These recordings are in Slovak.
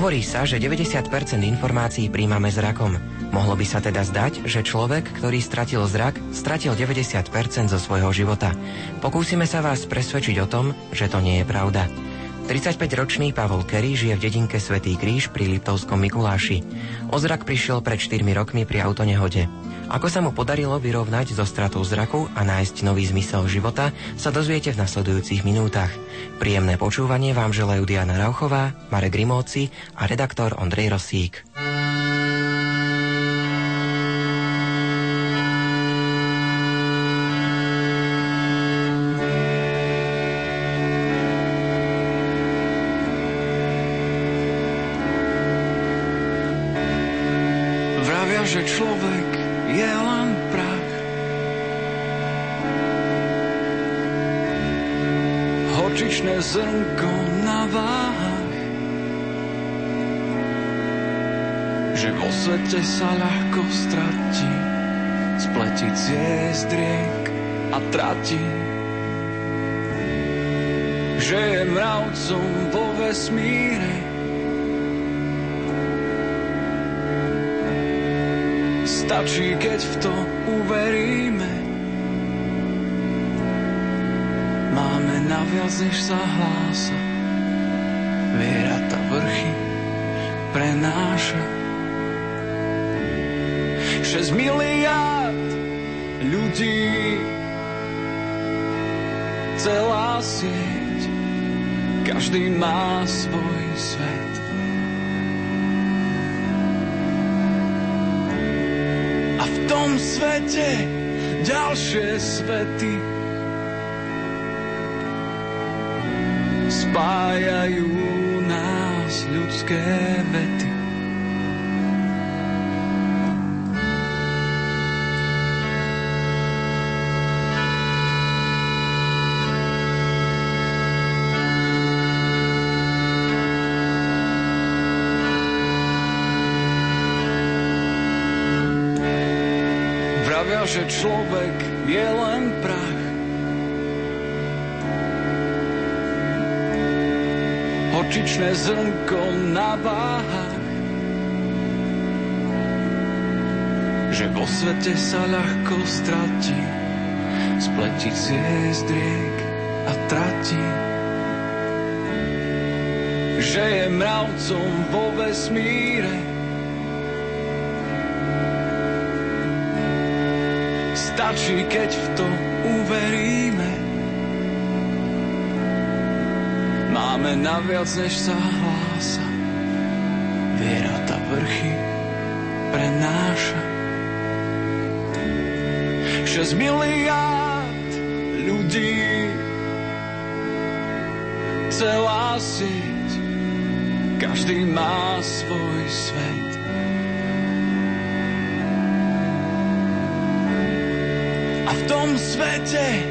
Hovorí sa, že 90% informácií príjmame zrakom. Mohlo by sa teda zdať, že človek, ktorý stratil zrak, stratil 90% zo svojho života. Pokúsime sa vás presvedčiť o tom, že to nie je pravda. 35-ročný Pavol Kerry žije v dedinke Svetý kríž pri Liptovskom Mikuláši. O zrak prišiel pred 4 rokmi pri autonehode. Ako sa mu podarilo vyrovnať so stratou zraku a nájsť nový zmysel života, sa dozviete v nasledujúcich minútach. Príjemné počúvanie vám želajú Diana Rauchová, Marek Rimóci a redaktor Ondrej Rosík. A trati. Že je mravcom vo vesmíre, Stačí, keď v to uveríme. Máme naviac, než sa hlása. Viera tá vrchy prenáša. 6 miliard ľudí celá sieť každý má svoj svet tom svete ďalšie svety spájajú nás ľudské vety. Človek je len prach. Horčičné zrnko na váhach, že vo svete sa ľahko stratí, spletiť zviezd riek a trati. Že je mravcom vo vesmíre, Stačí, keď v to uveríme. Máme naviac, než sa hlása. Viera tá vrchy prenáša. 6 miliárd ľudí celá sieť každý má svoj svet tom svete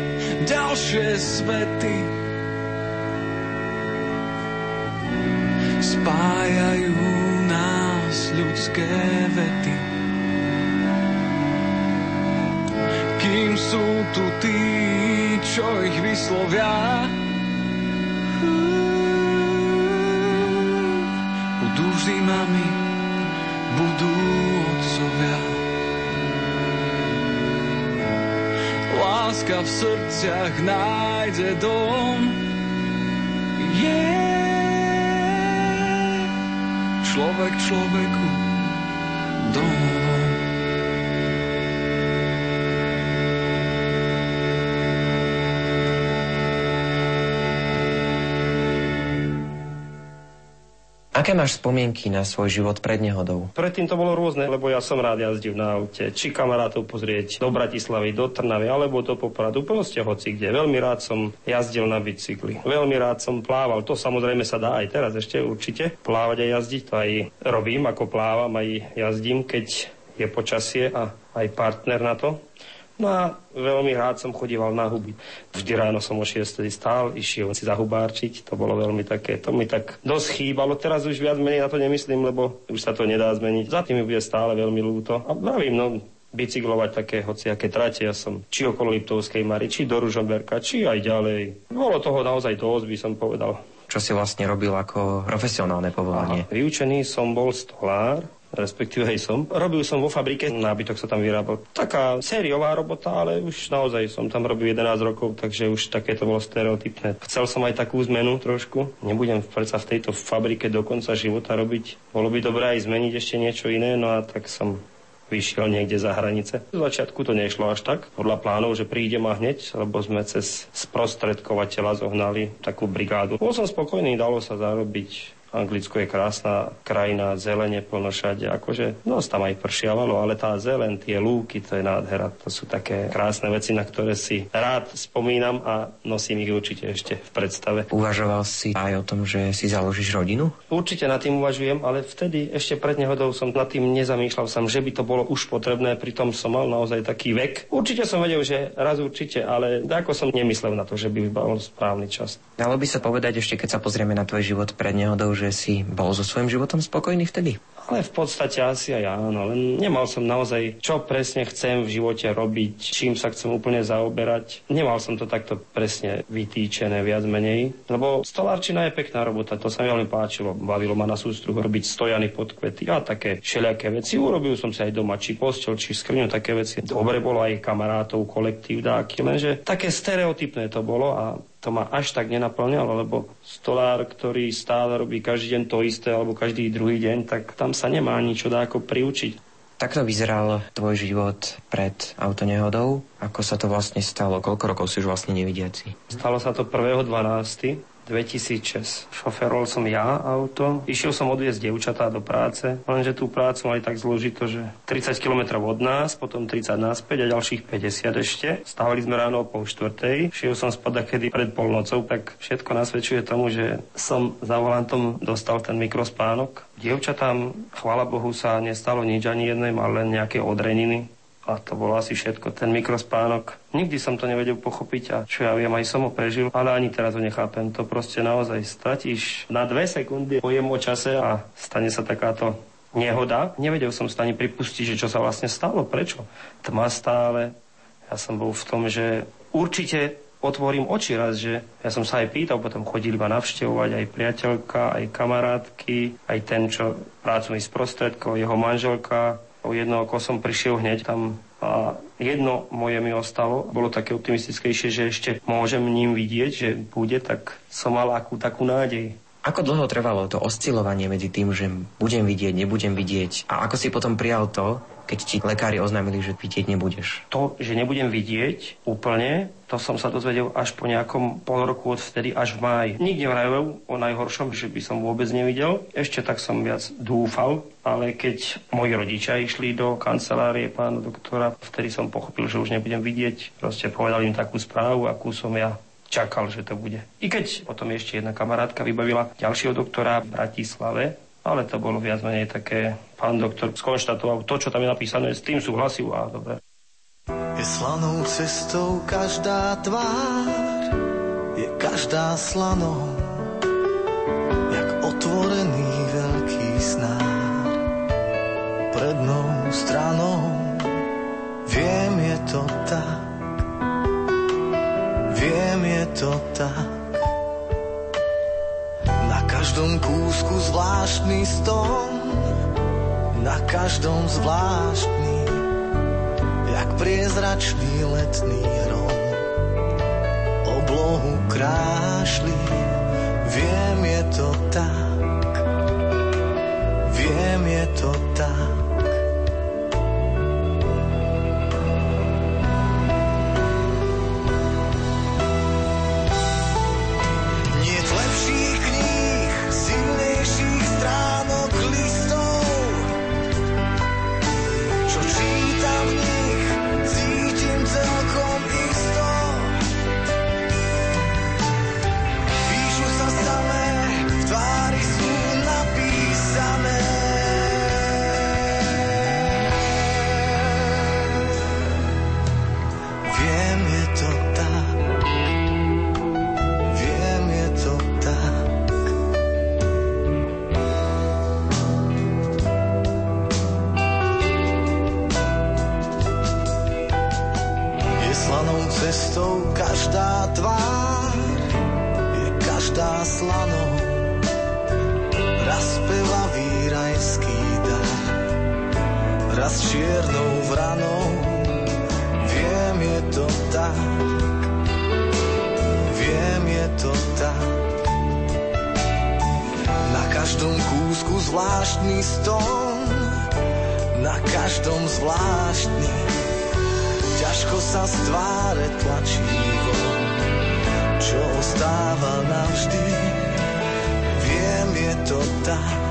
ďalšie svety spájajú nás ľudské vety. Kým sú tu tí, čo ich vyslovia, láska v srdciach nájde dom. Yeah. Človek človeku Aké máš spomienky na svoj život pred nehodou? Predtým to bolo rôzne, lebo ja som rád jazdil na aute. Či kamarátov pozrieť do Bratislavy, do Trnavy, alebo do Popradu, proste hoci kde. Veľmi rád som jazdil na bicykli. Veľmi rád som plával. To samozrejme sa dá aj teraz ešte určite. Plávať a jazdiť, to aj robím, ako plávam, aj jazdím, keď je počasie a aj partner na to. No a veľmi rád som chodíval na huby. Vždy ráno som o 6 stál, išiel si zahubárčiť, to bolo veľmi také, to mi tak dosť chýbalo. Teraz už viac menej na to nemyslím, lebo už sa to nedá zmeniť. Za tým mi bude stále veľmi ľúto. A vravím, no, bicyklovať také hociaké trate. Ja som či okolo Liptovskej Mary, či do Ružomberka, či aj ďalej. Bolo toho naozaj dosť, by som povedal čo si vlastne robil ako profesionálne povolanie. Aha. Vyučený som bol stolár, respektíve aj som. Robil som vo fabrike, nábytok sa tam vyrábal. Taká sériová robota, ale už naozaj som tam robil 11 rokov, takže už také to bolo stereotypné. Chcel som aj takú zmenu trošku. Nebudem predsa v tejto fabrike do konca života robiť. Bolo by dobré aj zmeniť ešte niečo iné, no a tak som vyšiel niekde za hranice. V začiatku to nešlo až tak, podľa plánov, že prídem a hneď, lebo sme cez sprostredkovateľa zohnali takú brigádu. Bol som spokojný, dalo sa zarobiť Anglicko je krásna krajina, zelene plno všade. Akože, no tam aj pršiavalo, ale tá zelen, tie lúky, to je nádhera. To sú také krásne veci, na ktoré si rád spomínam a nosím ich určite ešte v predstave. Uvažoval si aj o tom, že si založíš rodinu? Určite nad tým uvažujem, ale vtedy ešte pred nehodou som nad tým nezamýšľal som, že by to bolo už potrebné, pritom som mal naozaj taký vek. Určite som vedel, že raz určite, ale ako som nemyslel na to, že by bol správny čas. Dalo by sa povedať ešte, keď sa pozrieme na tvoj život pred nehodou, že si bol so svojím životom spokojný vtedy? Ale v podstate asi aj áno, len nemal som naozaj, čo presne chcem v živote robiť, čím sa chcem úplne zaoberať. Nemal som to takto presne vytýčené viac menej, lebo stolárčina je pekná robota, to sa mi veľmi páčilo. Bavilo ma na sústruh robiť stojany pod kvety a také všelijaké veci. Urobil som si aj doma, či postel, či skriňu, také veci. Dobre bolo aj kamarátov, kolektív, dáky, lenže také stereotypné to bolo a to ma až tak nenaplňalo, lebo stolár, ktorý stále robí každý deň to isté alebo každý druhý deň, tak tam sa nemá ničo dá ako priučiť. Takto vyzeral tvoj život pred autonehodou. Ako sa to vlastne stalo? Koľko rokov si už vlastne nevidiaci? Stalo sa to 1.12. 2006. Šoferol som ja auto. Išiel som odviezť dievčatá do práce, lenže tú prácu mali tak zložito, že 30 km od nás, potom 30 naspäť a ďalších 50 ešte. Stávali sme ráno o pol štvrtej. Šiel som spada kedy pred polnocou, tak všetko nasvedčuje tomu, že som za volantom dostal ten mikrospánok. Dievčatám, chvála Bohu, sa nestalo nič ani jednej, mal len nejaké odreniny a to bolo asi všetko. Ten mikrospánok, nikdy som to nevedel pochopiť a čo ja viem, aj som ho prežil, ale ani teraz ho nechápem. To proste naozaj stratíš na dve sekundy pojem o čase a stane sa takáto nehoda. Nevedel som sa ani pripustiť, že čo sa vlastne stalo, prečo. Tma stále. Ja som bol v tom, že určite otvorím oči raz, že ja som sa aj pýtal, potom chodili ma navštevovať aj priateľka, aj kamarátky, aj ten, čo prácu mi sprostredkol, jeho manželka, O jedno oko som prišiel hneď tam a jedno moje mi ostalo, bolo také optimistickejšie, že ešte môžem ním vidieť, že bude, tak som mal akú takú nádej. Ako dlho trvalo to oscilovanie medzi tým, že budem vidieť, nebudem vidieť a ako si potom prijal to, keď ti lekári oznámili, že vidieť nebudeš? To, že nebudem vidieť úplne, to som sa dozvedel až po nejakom pol roku od vtedy, až v máji. Nikde nevravil o najhoršom, že by som vôbec nevidel. Ešte tak som viac dúfal, ale keď moji rodičia išli do kancelárie pána doktora, vtedy som pochopil, že už nebudem vidieť. Proste povedal im takú správu, akú som ja čakal, že to bude. I keď potom ešte jedna kamarátka vybavila ďalšieho doktora v Bratislave, ale to bolo viac menej také, pán doktor skonštatoval to, čo tam je napísané, s tým súhlasil a dobre. Je slanou cestou každá tvár, je každá slanou, jak otvorený veľký snár. Prednou stranou, viem je to tak, viem je to tak každom kúsku zvláštny stom, na každom zvláštny, jak priezračný letný hrom. Oblohu krášli, viem je to tak, viem je to tak. To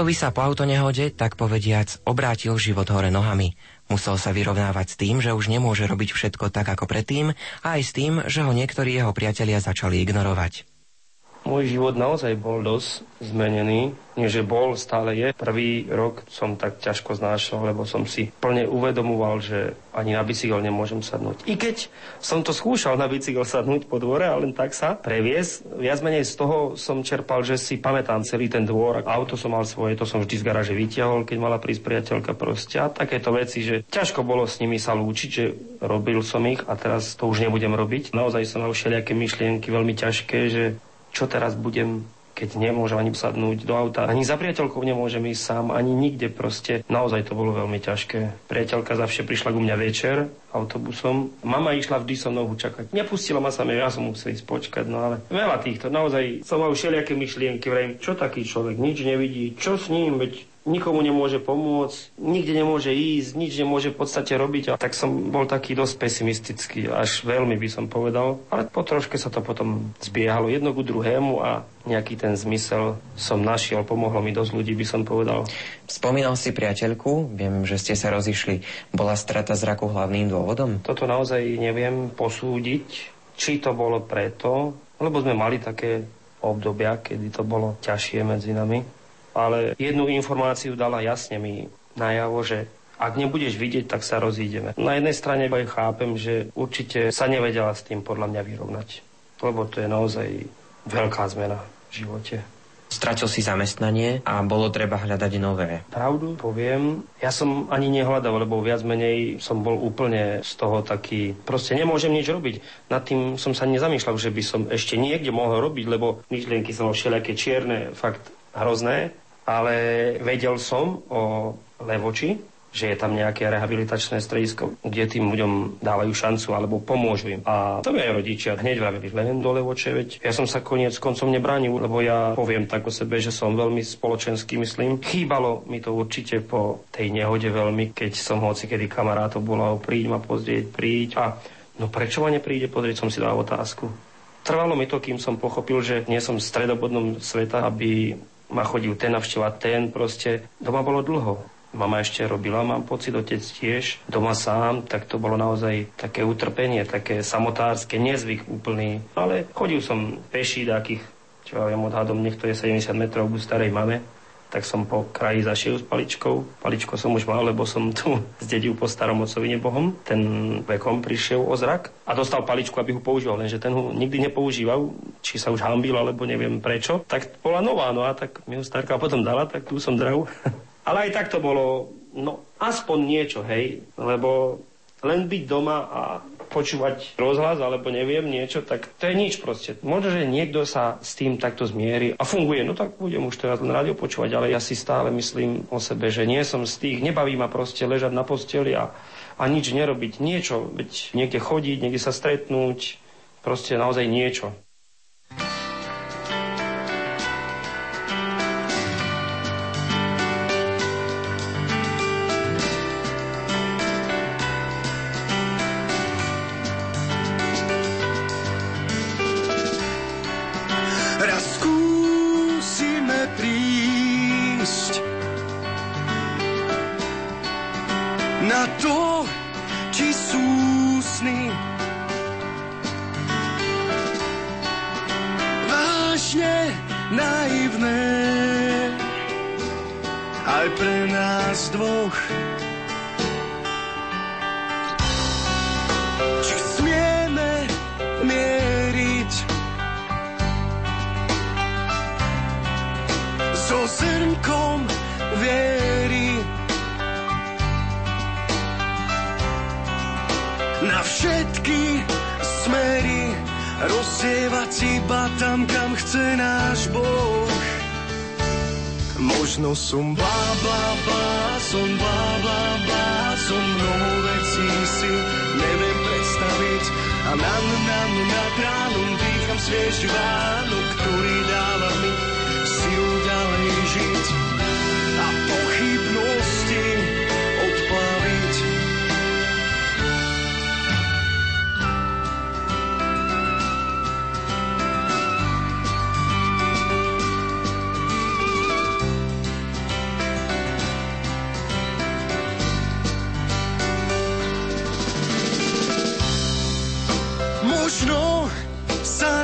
Pavlovi sa po autonehode, tak povediac, obrátil život hore nohami. Musel sa vyrovnávať s tým, že už nemôže robiť všetko tak ako predtým a aj s tým, že ho niektorí jeho priatelia začali ignorovať. Môj život naozaj bol dosť zmenený. Nie, že bol, stále je. Prvý rok som tak ťažko znášal, lebo som si plne uvedomoval, že ani na bicykel nemôžem sadnúť. I keď som to skúšal na bicykel sadnúť po dvore a len tak sa previesť, viac menej z toho som čerpal, že si pamätám celý ten dvor. Auto som mal svoje, to som vždy z garáže vytiahol, keď mala prísť priateľka proste. A takéto veci, že ťažko bolo s nimi sa lúčiť, že robil som ich a teraz to už nebudem robiť. Naozaj som mal všelijaké myšlienky veľmi ťažké, že čo teraz budem, keď nemôžem ani sadnúť do auta. Ani za priateľkou nemôžem ísť sám, ani nikde proste. Naozaj to bolo veľmi ťažké. Priateľka zavše prišla ku mňa večer autobusom. Mama išla vždy so mnou čakať. Nepustila ma same, ja som musel ísť počkať, no ale veľa týchto. Naozaj som mal všelijaké myšlienky, vrejme, čo taký človek, nič nevidí, čo s ním, veď nikomu nemôže pomôcť, nikde nemôže ísť, nič nemôže v podstate robiť. A tak som bol taký dosť pesimistický, až veľmi by som povedal. Ale po troške sa to potom zbiehalo jedno ku druhému a nejaký ten zmysel som našiel, pomohlo mi dosť ľudí, by som povedal. Spomínal si priateľku, viem, že ste sa rozišli. Bola strata zraku hlavným dôvodom? Toto naozaj neviem posúdiť, či to bolo preto, lebo sme mali také obdobia, kedy to bolo ťažšie medzi nami. Ale jednu informáciu dala jasne mi najavo, že ak nebudeš vidieť, tak sa rozídeme. Na jednej strane aj chápem, že určite sa nevedela s tým podľa mňa vyrovnať. Lebo to je naozaj veľká zmena v živote. Stratil si zamestnanie a bolo treba hľadať nové. Pravdu poviem, ja som ani nehľadal, lebo viac menej som bol úplne z toho taký, proste nemôžem nič robiť. Nad tým som sa nezamýšľal, že by som ešte niekde mohol robiť, lebo myšlienky som všelijaké čierne, fakt hrozné. ale vedel som o Levoči, že je tam nejaké rehabilitačné stredisko, kde tým ľuďom dávajú šancu alebo pomôžu im. A to mi aj rodičia hneď vravili, len do Levoče, veď ja som sa koniec koncom nebránil, lebo ja poviem tak o sebe, že som veľmi spoločenský, myslím. Chýbalo mi to určite po tej nehode veľmi, keď som hoci kedy kamarátov bola, príď ma pozrieť, príď. A no prečo ma nepríde pozrieť, som si dal otázku. Trvalo mi to, kým som pochopil, že nie som stredobodnom sveta, aby ma chodil ten navštevovať ten, proste doma bolo dlho. Mama ešte robila, mám pocit, otec tiež, doma sám, tak to bolo naozaj také utrpenie, také samotárske, nezvyk úplný. Ale chodil som peší takých, čo ja viem, odhadom, nech je 70 metrov k starej mame, tak som po kraji zašiel s paličkou. Paličko som už mal, lebo som tu zdedil po starom otcovi nebohom. Ten vekom prišiel o zrak a dostal paličku, aby ho používal, lenže ten ho nikdy nepoužíval, či sa už hambil, alebo neviem prečo. Tak bola nová, no a tak mi ho starka potom dala, tak tu som drav. Ale aj tak to bolo, no aspoň niečo, hej, lebo len byť doma a počúvať rozhlas alebo neviem niečo, tak to je nič proste. Možno, že niekto sa s tým takto zmierí a funguje, no tak budem už teraz len rádio počúvať, ale ja si stále myslím o sebe, že nie som z tých, nebaví ma proste ležať na posteli a, a nič nerobiť, niečo, veď niekde chodiť, niekde sa stretnúť, proste naozaj niečo. ísť na to, či sú sny. Vážne naivné aj pre nás dvoch. Som bla bla bla, som bla bla bla, som mnoho vecí si neviem predstaviť. A na na nad ránom dýcham svieži vánok, ktorý dáva mi ďalej žiť. A pochybnosti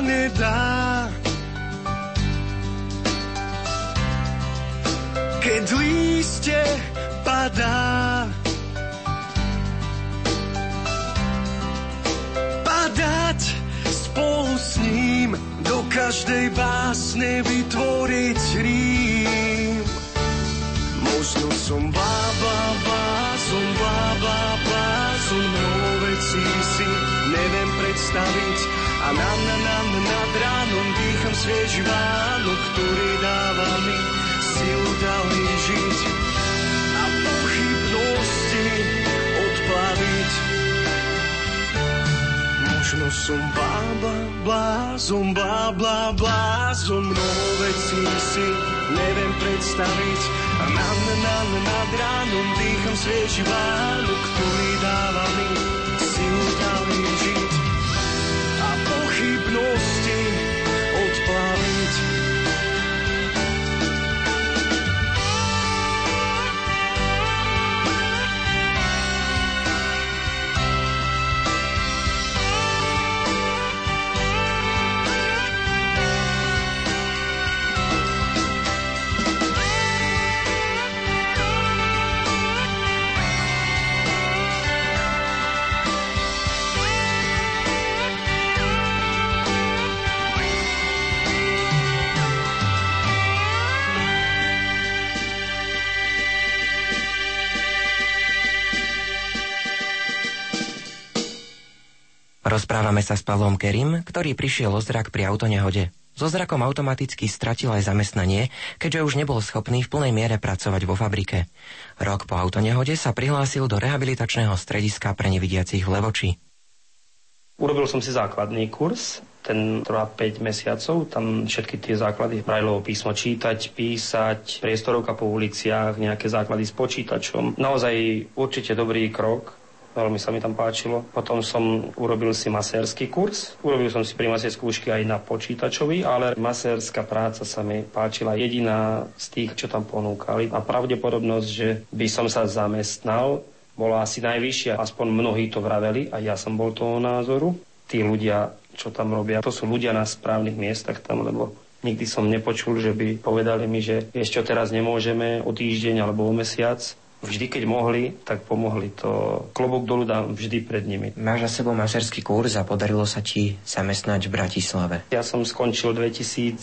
nedá. Líste padá, padať spolu s ním do každej básne vytvoriť rým. Možno som bá, bá, bá, som bá, bá, bá, som mnoho si neviem predstaviť, a na, na, na, nad ránom dýcham svieži vánok, ktorý dáva mi silu ďalej žiť Možno som bába, blázon, blá, blá, blázon, mnoho vecí si neviem predstaviť. A na, na, na, nad ránom dýcham svieži vánok, ktorý dáva mi silu ďalej žiť pochybnosti odplaviť. Rozprávame sa s Pavlom Kerim, ktorý prišiel o zrak pri autonehode. So zrakom automaticky stratil aj zamestnanie, keďže už nebol schopný v plnej miere pracovať vo fabrike. Rok po autonehode sa prihlásil do rehabilitačného strediska pre nevidiacich v Levoči. Urobil som si základný kurz, ten trvá 5 mesiacov, tam všetky tie základy, Brajlovo písmo čítať, písať, priestorovka po uliciach, nejaké základy s počítačom. Naozaj určite dobrý krok, veľmi sa mi tam páčilo. Potom som urobil si masérsky kurz. Urobil som si primacie skúšky aj na počítačovi, ale masérska práca sa mi páčila jediná z tých, čo tam ponúkali. A pravdepodobnosť, že by som sa zamestnal, bola asi najvyššia. Aspoň mnohí to vraveli a ja som bol toho názoru. Tí ľudia, čo tam robia, to sú ľudia na správnych miestach tam, lebo nikdy som nepočul, že by povedali mi, že ešte teraz nemôžeme o týždeň alebo o mesiac vždy, keď mohli, tak pomohli. To klobok dolu dám vždy pred nimi. Máš za sebou mažerský kurz a podarilo sa ti zamestnať v Bratislave. Ja som skončil 2010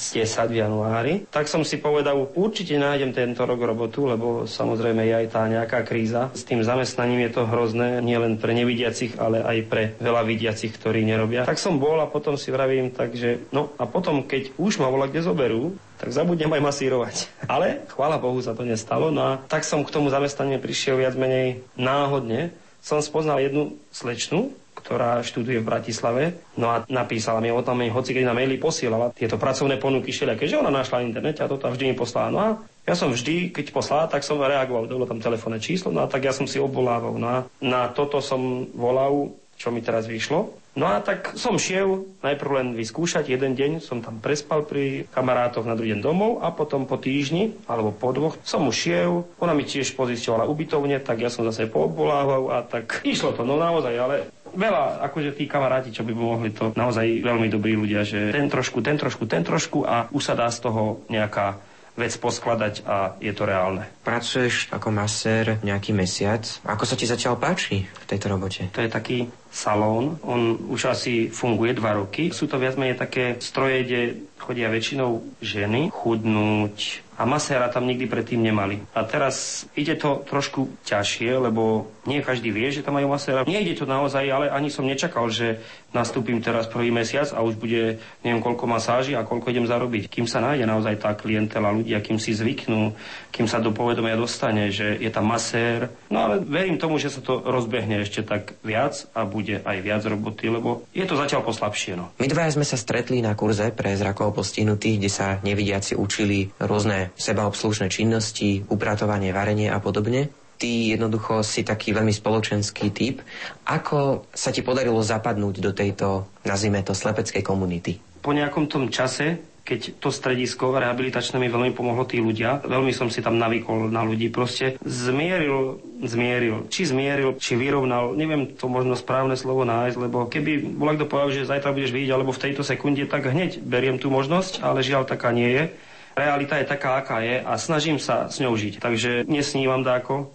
v januári, tak som si povedal, určite nájdem tento rok robotu, lebo samozrejme je aj tá nejaká kríza. S tým zamestnaním je to hrozné, nielen pre nevidiacich, ale aj pre veľa vidiacich, ktorí nerobia. Tak som bol a potom si vravím, takže no a potom, keď už ma volá kde zoberú, tak zabudnem aj masírovať. Ale chvála Bohu sa to nestalo. No a tak som k tomu zamestnaniu prišiel viac menej náhodne. Som spoznal jednu slečnu, ktorá študuje v Bratislave. No a napísala mi o tom, hoci keď na maili posielala tieto pracovné ponuky všelijaké, že ona našla na internete a toto vždy mi poslala. No a ja som vždy, keď poslala, tak som reagoval, bolo tam telefónne číslo, no a tak ja som si obvolával. No a na toto som volal, čo mi teraz vyšlo. No a tak som šiel najprv len vyskúšať, jeden deň som tam prespal pri kamarátoch na druhý deň domov a potom po týždni, alebo po dvoch, som už šiel, ona mi tiež pozisťovala ubytovne, tak ja som zase poobvolával a tak išlo to, no naozaj, ale veľa, akože tí kamaráti, čo by mohli to, naozaj veľmi dobrí ľudia, že ten trošku, ten trošku, ten trošku a už sa dá z toho nejaká vec poskladať a je to reálne. Pracuješ ako masér nejaký mesiac. Ako sa ti zatiaľ páči v tejto robote? To je taký salón. On už asi funguje dva roky. Sú to viac menej také stroje, kde chodia väčšinou ženy chudnúť, a maséra tam nikdy predtým nemali. A teraz ide to trošku ťažšie, lebo nie každý vie, že tam majú maséra. ide to naozaj, ale ani som nečakal, že nastúpim teraz prvý mesiac a už bude neviem koľko masáží a koľko idem zarobiť. Kým sa nájde naozaj tá klientela ľudia, kým si zvyknú, kým sa do povedomia dostane, že je tam masér. No ale verím tomu, že sa to rozbehne ešte tak viac a bude aj viac roboty, lebo je to zatiaľ poslabšie. No. My dvaja sme sa stretli na kurze pre zrakov postihnutých, kde sa nevidiaci učili rôzne sebaobslužné činnosti, upratovanie, varenie a podobne. Ty jednoducho si taký veľmi spoločenský typ. Ako sa ti podarilo zapadnúť do tejto, nazvime to, slepeckej komunity? Po nejakom tom čase keď to stredisko rehabilitačné mi veľmi pomohlo tí ľudia. Veľmi som si tam navykol na ľudí. Proste zmieril, zmieril. Či zmieril, či vyrovnal. Neviem to možno správne slovo nájsť, lebo keby bola kto povedal, že zajtra budeš vidieť alebo v tejto sekunde, tak hneď beriem tú možnosť, ale žiaľ taká nie je realita je taká, aká je a snažím sa s ňou žiť. Takže nesnívam dáko.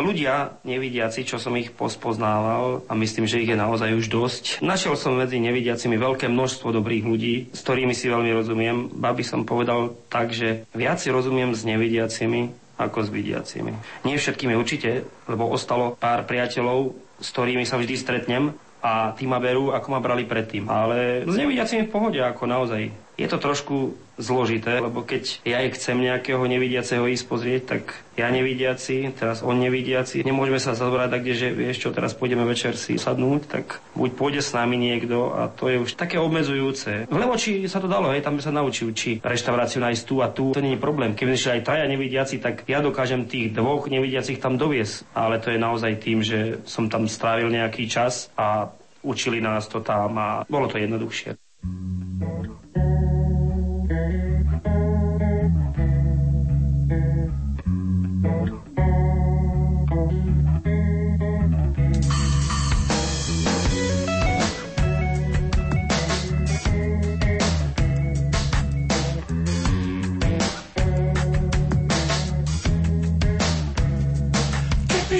Ľudia nevidiaci, čo som ich pospoznával a myslím, že ich je naozaj už dosť. Našiel som medzi nevidiacimi veľké množstvo dobrých ľudí, s ktorými si veľmi rozumiem. Babi som povedal tak, že viac si rozumiem s nevidiacimi ako s vidiacimi. Nie všetkými určite, lebo ostalo pár priateľov, s ktorými sa vždy stretnem a tí ma berú, ako ma brali predtým. Ale s nevidiacimi v pohode, ako naozaj. Je to trošku zložité, lebo keď ja chcem nejakého nevidiaceho ísť pozrieť, tak ja nevidiaci, teraz on nevidiaci, nemôžeme sa zabrať tak, že vieš čo, teraz pôjdeme večer si sadnúť, tak buď pôjde s nami niekto a to je už také obmedzujúce. V Levoči sa to dalo, hej, tam sa naučil, či reštauráciu nájsť tu a tu, to nie je problém. Keby že aj traja nevidiaci, tak ja dokážem tých dvoch nevidiacich tam doviesť, ale to je naozaj tým, že som tam strávil nejaký čas a učili nás to tam a bolo to jednoduchšie.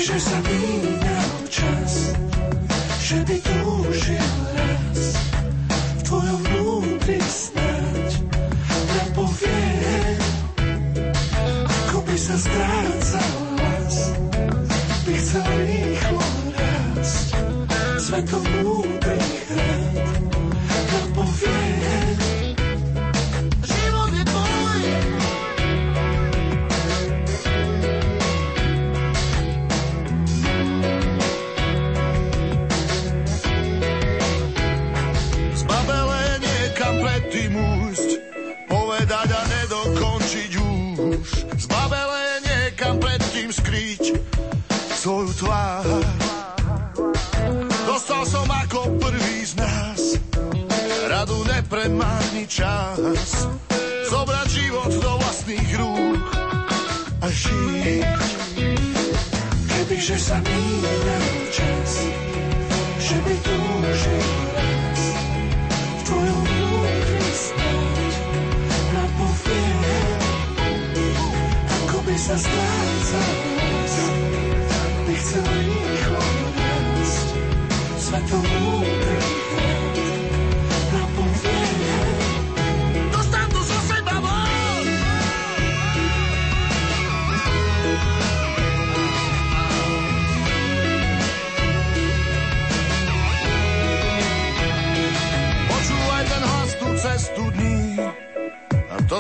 že sa vynal čas, že by túžil raz. V tvojom vnútri snáď nám povie, ako by sa strácal las, by chcel rýchlo rásť svetom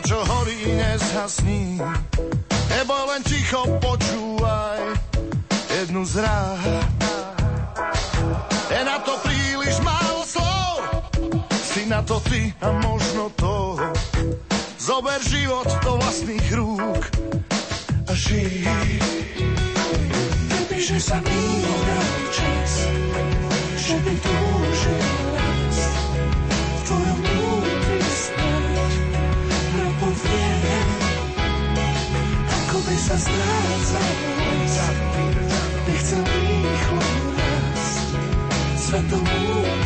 to, čo horí, nezhasní. Nebo len ticho počúvaj jednu z rád. Je na to príliš málo slov, si na to ty a možno to. Zober život do vlastných rúk a žij. Kebyže sa mýlil čas, že by túžil sa strácal by chcel rýchlo rásť. Svetom múdrych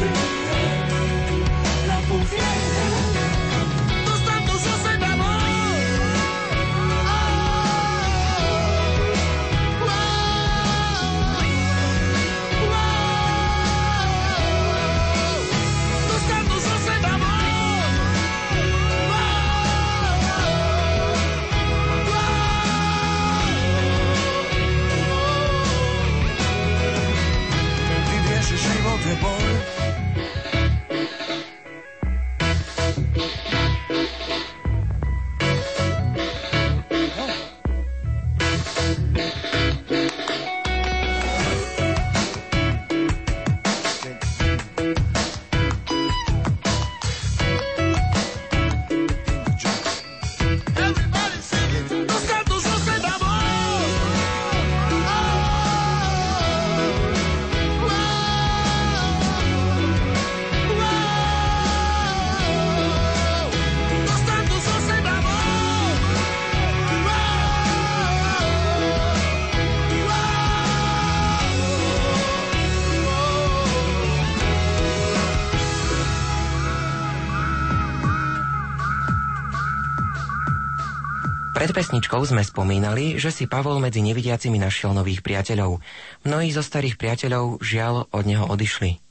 pesničkou sme spomínali, že si Pavol medzi nevidiacimi našiel nových priateľov. Mnohí zo starých priateľov žiaľ od neho odišli.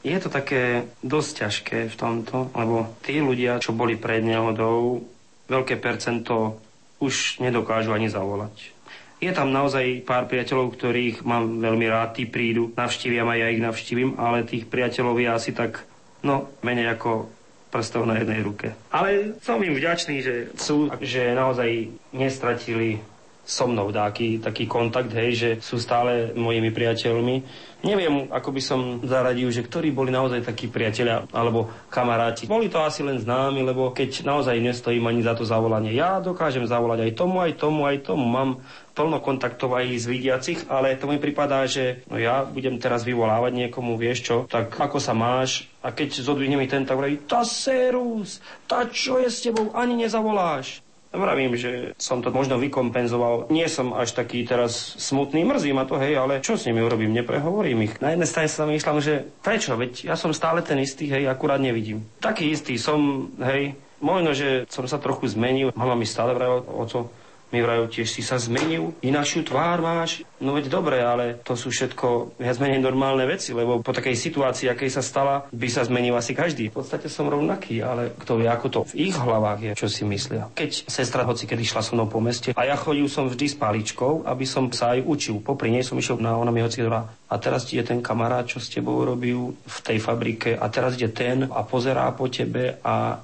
Je to také dosť ťažké v tomto, lebo tí ľudia, čo boli pred nehodou, veľké percento už nedokážu ani zavolať. Je tam naozaj pár priateľov, ktorých mám veľmi rád, tí prídu, navštívia ma, ja ich navštívim, ale tých priateľov je asi tak, no, menej ako prstov na jednej ruke. Ale som im vďačný, že sú, že naozaj nestratili so mnou taký, taký kontakt, hej, že sú stále mojimi priateľmi. Neviem, ako by som zaradil, že ktorí boli naozaj takí priatelia alebo kamaráti. Boli to asi len známi, lebo keď naozaj nestojím ani za to zavolanie, ja dokážem zavolať aj tomu, aj tomu, aj tomu. Mám plno kontaktov aj z vidiacich, ale to mi pripadá, že no ja budem teraz vyvolávať niekomu, vieš čo, tak ako sa máš? A keď zodvihne mi ten, tak hovorí, tá serus, tá čo je s tebou, ani nezavoláš. Vravím, že som to možno vykompenzoval. Nie som až taký teraz smutný, mrzí ma to, hej, ale čo s nimi urobím? Neprehovorím ich. Na jednej strane sa myšľam, že prečo? Veď ja som stále ten istý, hej, akurát nevidím. Taký istý som, hej, možno, že som sa trochu zmenil. Mama mi stále vravila, oco, mi vrajú tiež si sa zmenil, inašiu tvár máš. No veď dobre, ale to sú všetko viac menej normálne veci, lebo po takej situácii, akej sa stala, by sa zmenil asi každý. V podstate som rovnaký, ale kto vie, ako to v ich hlavách je, čo si myslia. Keď sestra hoci kedy šla so mnou po meste a ja chodil som vždy s paličkou, aby som sa aj učil. Popri nej som išiel na ona mi hoci a teraz ti je ten kamarát, čo s tebou robil v tej fabrike a teraz ide ten a pozerá po tebe a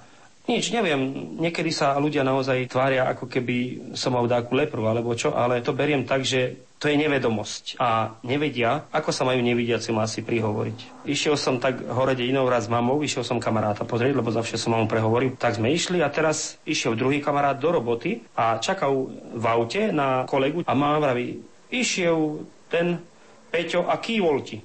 nič, neviem. Niekedy sa ľudia naozaj tvária, ako keby som mal dáku lepru, alebo čo, ale to beriem tak, že to je nevedomosť. A nevedia, ako sa majú nevidiaci asi prihovoriť. Išiel som tak hore inou raz s mamou, išiel som kamaráta pozrieť, lebo zavše som mamu prehovoril. Tak sme išli a teraz išiel druhý kamarát do roboty a čakal v aute na kolegu a mama vraví, išiel ten Peťo a kývol ti.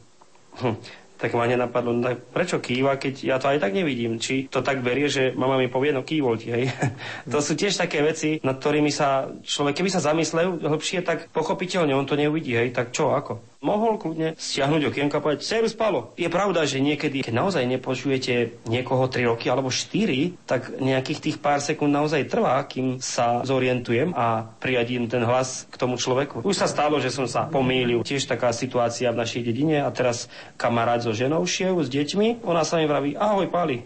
Hm. Tak ma nenapadlo, no prečo kýva, keď ja to aj tak nevidím. Či to tak berie, že mama mi povie, no kývol ti, hej. to sú tiež také veci, nad ktorými sa človek, keby sa zamyslel hlbšie, tak pochopiteľne on to neuvidí, hej, tak čo, ako? Mohol kľudne stiahnuť okienka a povedať, servus Palo. Je pravda, že niekedy, keď naozaj nepočujete niekoho 3 roky alebo 4, tak nejakých tých pár sekúnd naozaj trvá, kým sa zorientujem a priadím ten hlas k tomu človeku. Už sa stalo, že som sa pomýlil. Tiež taká situácia v našej dedine a teraz kamarát so ženou šiev s deťmi, ona sa mi vraví, ahoj Pali.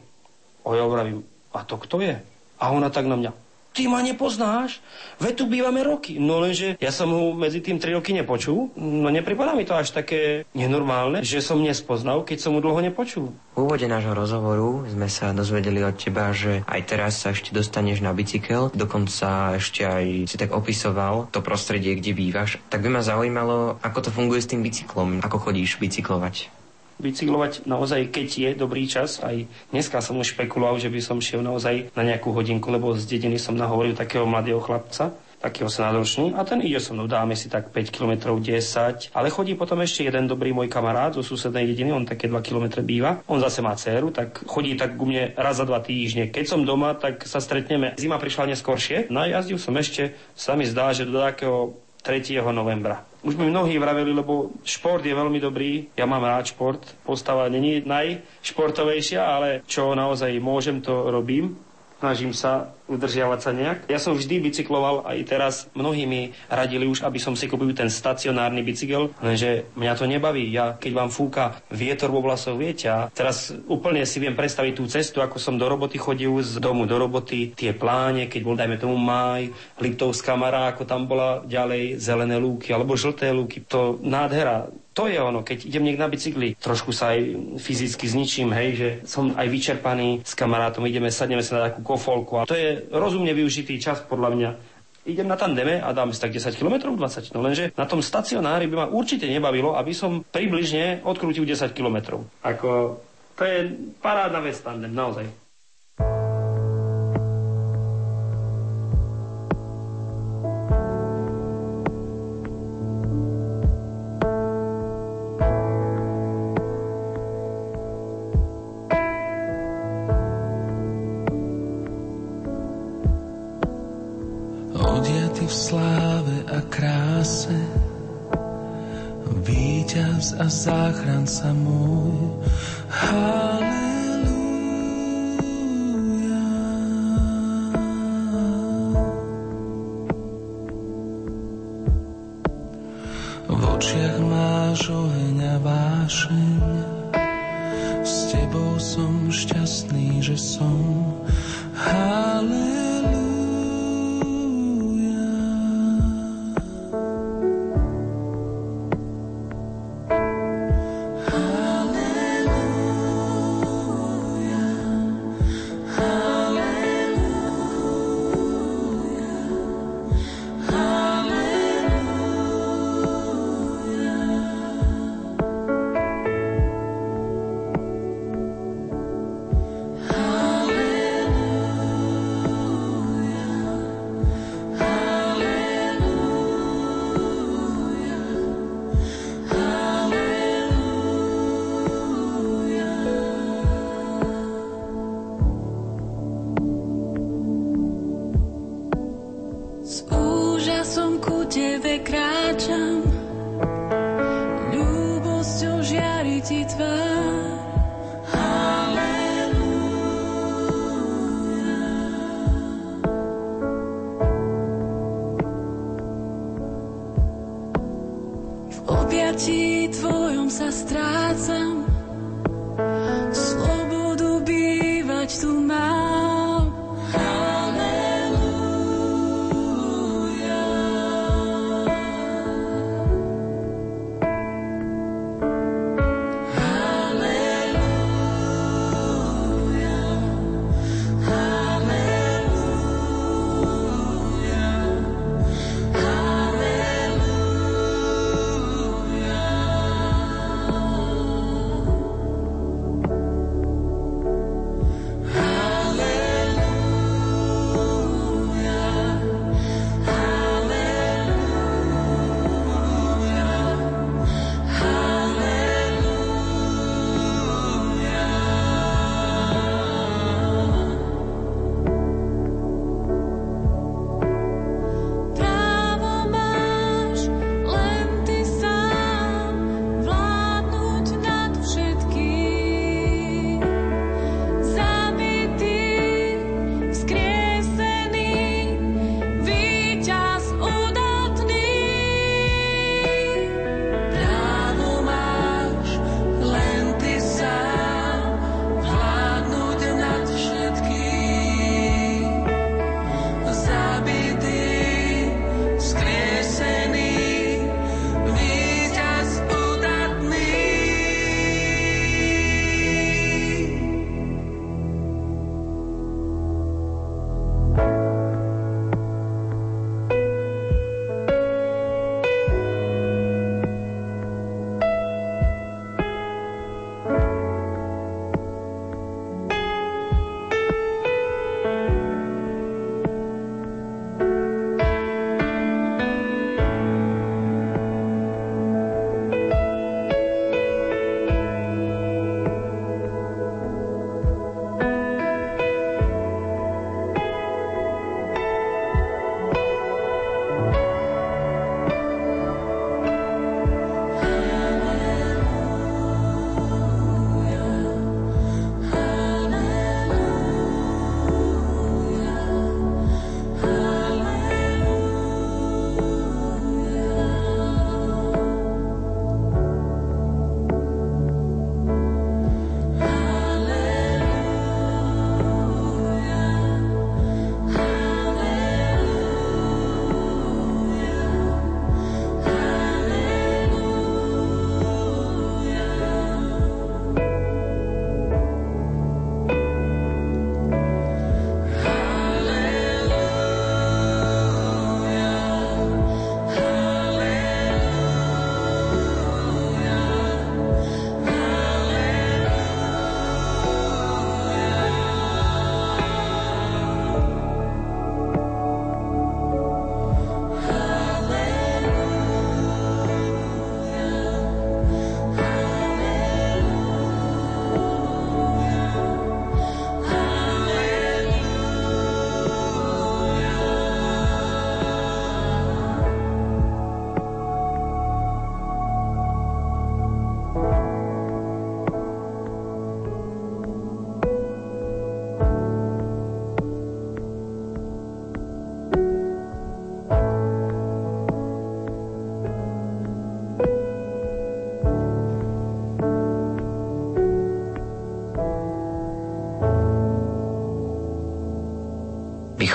O ja vravím, a to kto je? A ona tak na mňa, ty ma nepoznáš, veď tu bývame roky. No lenže ja som ho medzi tým 3 roky nepočul, no nepripadá mi to až také nenormálne, že som nespoznal, keď som mu dlho nepočul. V úvode nášho rozhovoru sme sa dozvedeli od teba, že aj teraz sa ešte dostaneš na bicykel, dokonca ešte aj si tak opisoval to prostredie, kde bývaš. Tak by ma zaujímalo, ako to funguje s tým bicyklom, ako chodíš bicyklovať bicyklovať naozaj, keď je dobrý čas. Aj dneska som už špekuloval, že by som šiel naozaj na nejakú hodinku, lebo z dediny som nahovoril takého mladého chlapca, takého senádočný a ten ide so mnou, dáme si tak 5 km 10, ale chodí potom ešte jeden dobrý môj kamarát zo susednej dediny, on také 2 km býva, on zase má dceru, tak chodí tak ku mne raz za dva týždne. Keď som doma, tak sa stretneme. Zima prišla neskôršie, no a jazdil som ešte, sa mi zdá, že do takého 3. novembra. Už mi mnohí vraveli, lebo šport je veľmi dobrý, ja mám rád šport, postava není najšportovejšia, ale čo naozaj môžem, to robím. Snažím sa udržiavať sa nejak. Ja som vždy bicykloval aj teraz mnohí mi radili už, aby som si kúpil ten stacionárny bicykel, lenže mňa to nebaví. Ja, keď vám fúka vietor v oblasoch, viete, a teraz úplne si viem predstaviť tú cestu, ako som do roboty chodil z domu do roboty, tie pláne, keď bol, dajme tomu, maj, Liptovská Mara, ako tam bola ďalej, zelené lúky alebo žlté lúky, to nádhera to je ono, keď idem niekde na bicykli, trošku sa aj fyzicky zničím, hej, že som aj vyčerpaný s kamarátom, ideme, sadneme sa na takú kofolku a to je rozumne využitý čas podľa mňa. Idem na tandeme a dám si tak 10 km, 20. No lenže na tom stacionári by ma určite nebavilo, aby som približne odkrútil 10 km. Ako, to je parádna vec tandem, naozaj.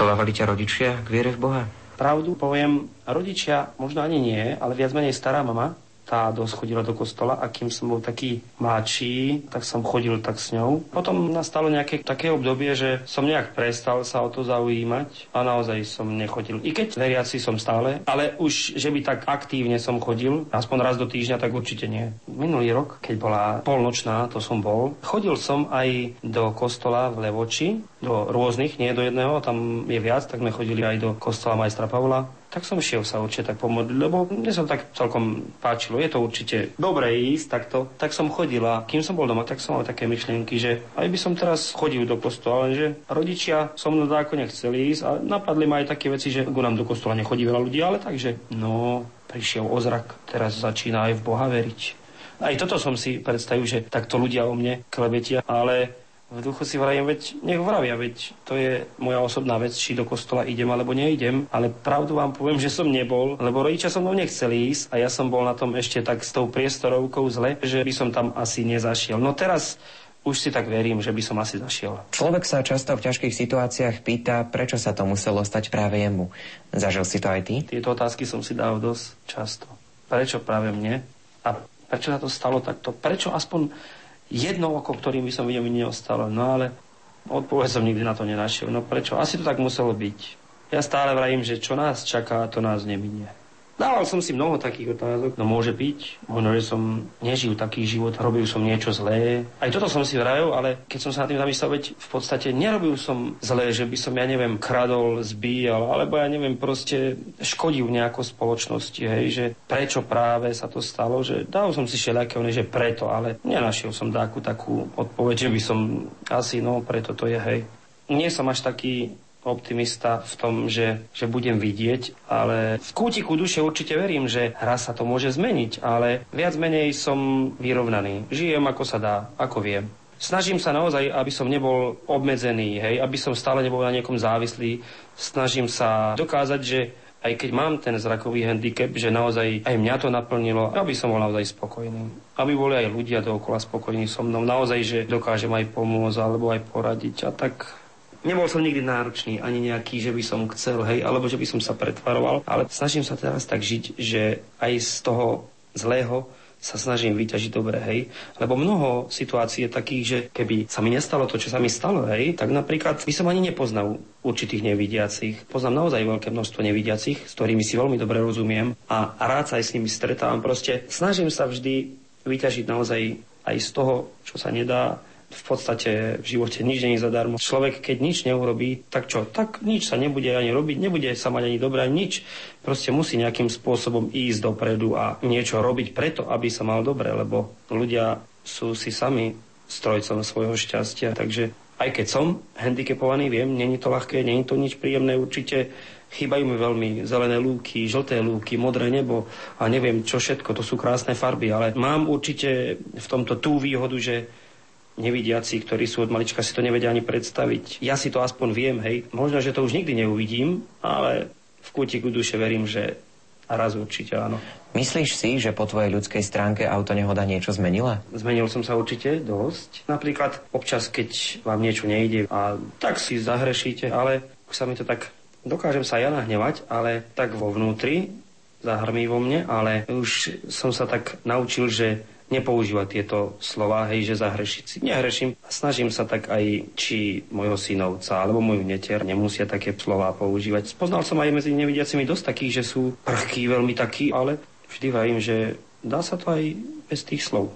Vychovávali ťa rodičia k viere v Boha? Pravdu poviem, rodičia možno ani nie, ale viac menej stará mama tá dosť chodila do kostola a kým som bol taký mladší, tak som chodil tak s ňou. Potom nastalo nejaké také obdobie, že som nejak prestal sa o to zaujímať a naozaj som nechodil. I keď veriaci som stále, ale už, že by tak aktívne som chodil, aspoň raz do týždňa, tak určite nie. Minulý rok, keď bola polnočná, to som bol, chodil som aj do kostola v Levoči, do rôznych, nie do jedného, tam je viac, tak sme chodili aj do kostola majstra Pavla tak som šiel sa určite tak pomodliť, lebo mne sa tak celkom páčilo. Je to určite dobré ísť takto. Tak som chodila. Kým som bol doma, tak som mal také myšlienky, že aj by som teraz chodil do kostola, lenže rodičia so mnou dáko nechceli ísť a napadli ma aj také veci, že ku nám do kostola nechodí veľa ľudí, ale takže, no, prišiel ozrak, teraz začína aj v Boha veriť. Aj toto som si predstavil, že takto ľudia o mne klebetia, ale v duchu si vravím, veď nech vravia, veď to je moja osobná vec, či do kostola idem alebo neidem, ale pravdu vám poviem, že som nebol, lebo rodičia so mnou nechceli ísť a ja som bol na tom ešte tak s tou priestorovkou zle, že by som tam asi nezašiel. No teraz už si tak verím, že by som asi zašiel. Človek sa často v ťažkých situáciách pýta, prečo sa to muselo stať práve jemu. Zažil si to aj ty? Tieto otázky som si dal dosť často. Prečo práve mne? A prečo sa to stalo takto? Prečo aspoň jedno oko, ktorým by som videl, mi neostalo. No ale odpoveď som nikdy na to nenašiel. No prečo? Asi to tak muselo byť. Ja stále vravím, že čo nás čaká, to nás neminie. Dával som si mnoho takých otázok. No môže byť, možno, že som nežil taký život, robil som niečo zlé. Aj toto som si vravil, ale keď som sa nad tým zamyslel, veď v podstate nerobil som zlé, že by som, ja neviem, kradol, zbíjal, alebo ja neviem, proste škodil nejako spoločnosti, hej, že prečo práve sa to stalo, že dal som si všelijaké, že preto, ale nenašiel som takú takú odpoveď, že by som asi, no, preto to je, hej. Nie som až taký optimista v tom, že, že budem vidieť, ale v kútiku duše určite verím, že raz sa to môže zmeniť, ale viac menej som vyrovnaný. Žijem ako sa dá, ako viem. Snažím sa naozaj, aby som nebol obmedzený, hej, aby som stále nebol na niekom závislý. Snažím sa dokázať, že aj keď mám ten zrakový handicap, že naozaj aj mňa to naplnilo, aby som bol naozaj spokojný. Aby boli aj ľudia dookola spokojní so mnou. Naozaj, že dokážem aj pomôcť alebo aj poradiť. A tak Nebol som nikdy náročný, ani nejaký, že by som chcel, hej, alebo že by som sa pretvaroval, ale snažím sa teraz tak žiť, že aj z toho zlého sa snažím vyťažiť dobre, hej. Lebo mnoho situácií je takých, že keby sa mi nestalo to, čo sa mi stalo, hej, tak napríklad by som ani nepoznal určitých nevidiacich. Poznám naozaj veľké množstvo nevidiacich, s ktorými si veľmi dobre rozumiem a rád sa aj s nimi stretávam. Proste snažím sa vždy vyťažiť naozaj aj z toho, čo sa nedá, v podstate v živote nič není zadarmo. Človek, keď nič neurobí, tak čo? Tak nič sa nebude ani robiť, nebude sa mať ani dobré, ani nič. Proste musí nejakým spôsobom ísť dopredu a niečo robiť preto, aby sa mal dobre, lebo ľudia sú si sami strojcom svojho šťastia. Takže aj keď som handicapovaný, viem, není to ľahké, není to nič príjemné, určite chýbajú mi veľmi zelené lúky, žlté lúky, modré nebo a neviem čo všetko, to sú krásne farby, ale mám určite v tomto tú výhodu, že nevidiaci, ktorí sú od malička, si to nevedia ani predstaviť. Ja si to aspoň viem, hej. Možno, že to už nikdy neuvidím, ale v kútiku duše verím, že raz určite áno. Myslíš si, že po tvojej ľudskej stránke auto nehoda niečo zmenila? Zmenil som sa určite dosť. Napríklad občas, keď vám niečo nejde a tak si zahrešíte, ale sa mi to tak... Dokážem sa ja nahnevať, ale tak vo vnútri zahrmí vo mne, ale už som sa tak naučil, že nepoužívať tieto slova, hej, že zahrešiť si. Nehreším. Snažím sa tak aj, či môjho synovca alebo moju netier nemusia také slova používať. Poznal som aj medzi nevidiacimi dosť takých, že sú prchkí, veľmi takí, ale vždy vravím, že dá sa to aj bez tých slov.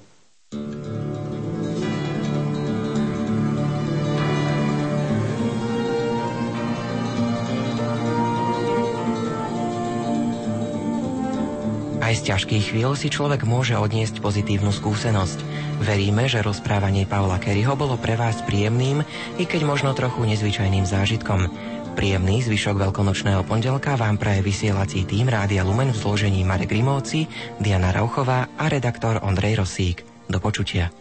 Aj z ťažkých chvíľ si človek môže odniesť pozitívnu skúsenosť. Veríme, že rozprávanie Paula Kerryho bolo pre vás príjemným, i keď možno trochu nezvyčajným zážitkom. Príjemný zvyšok veľkonočného pondelka vám praje vysielací tým Rádia Lumen v zložení Marek Rimovci, Diana Rauchová a redaktor Ondrej Rosík. Do počutia.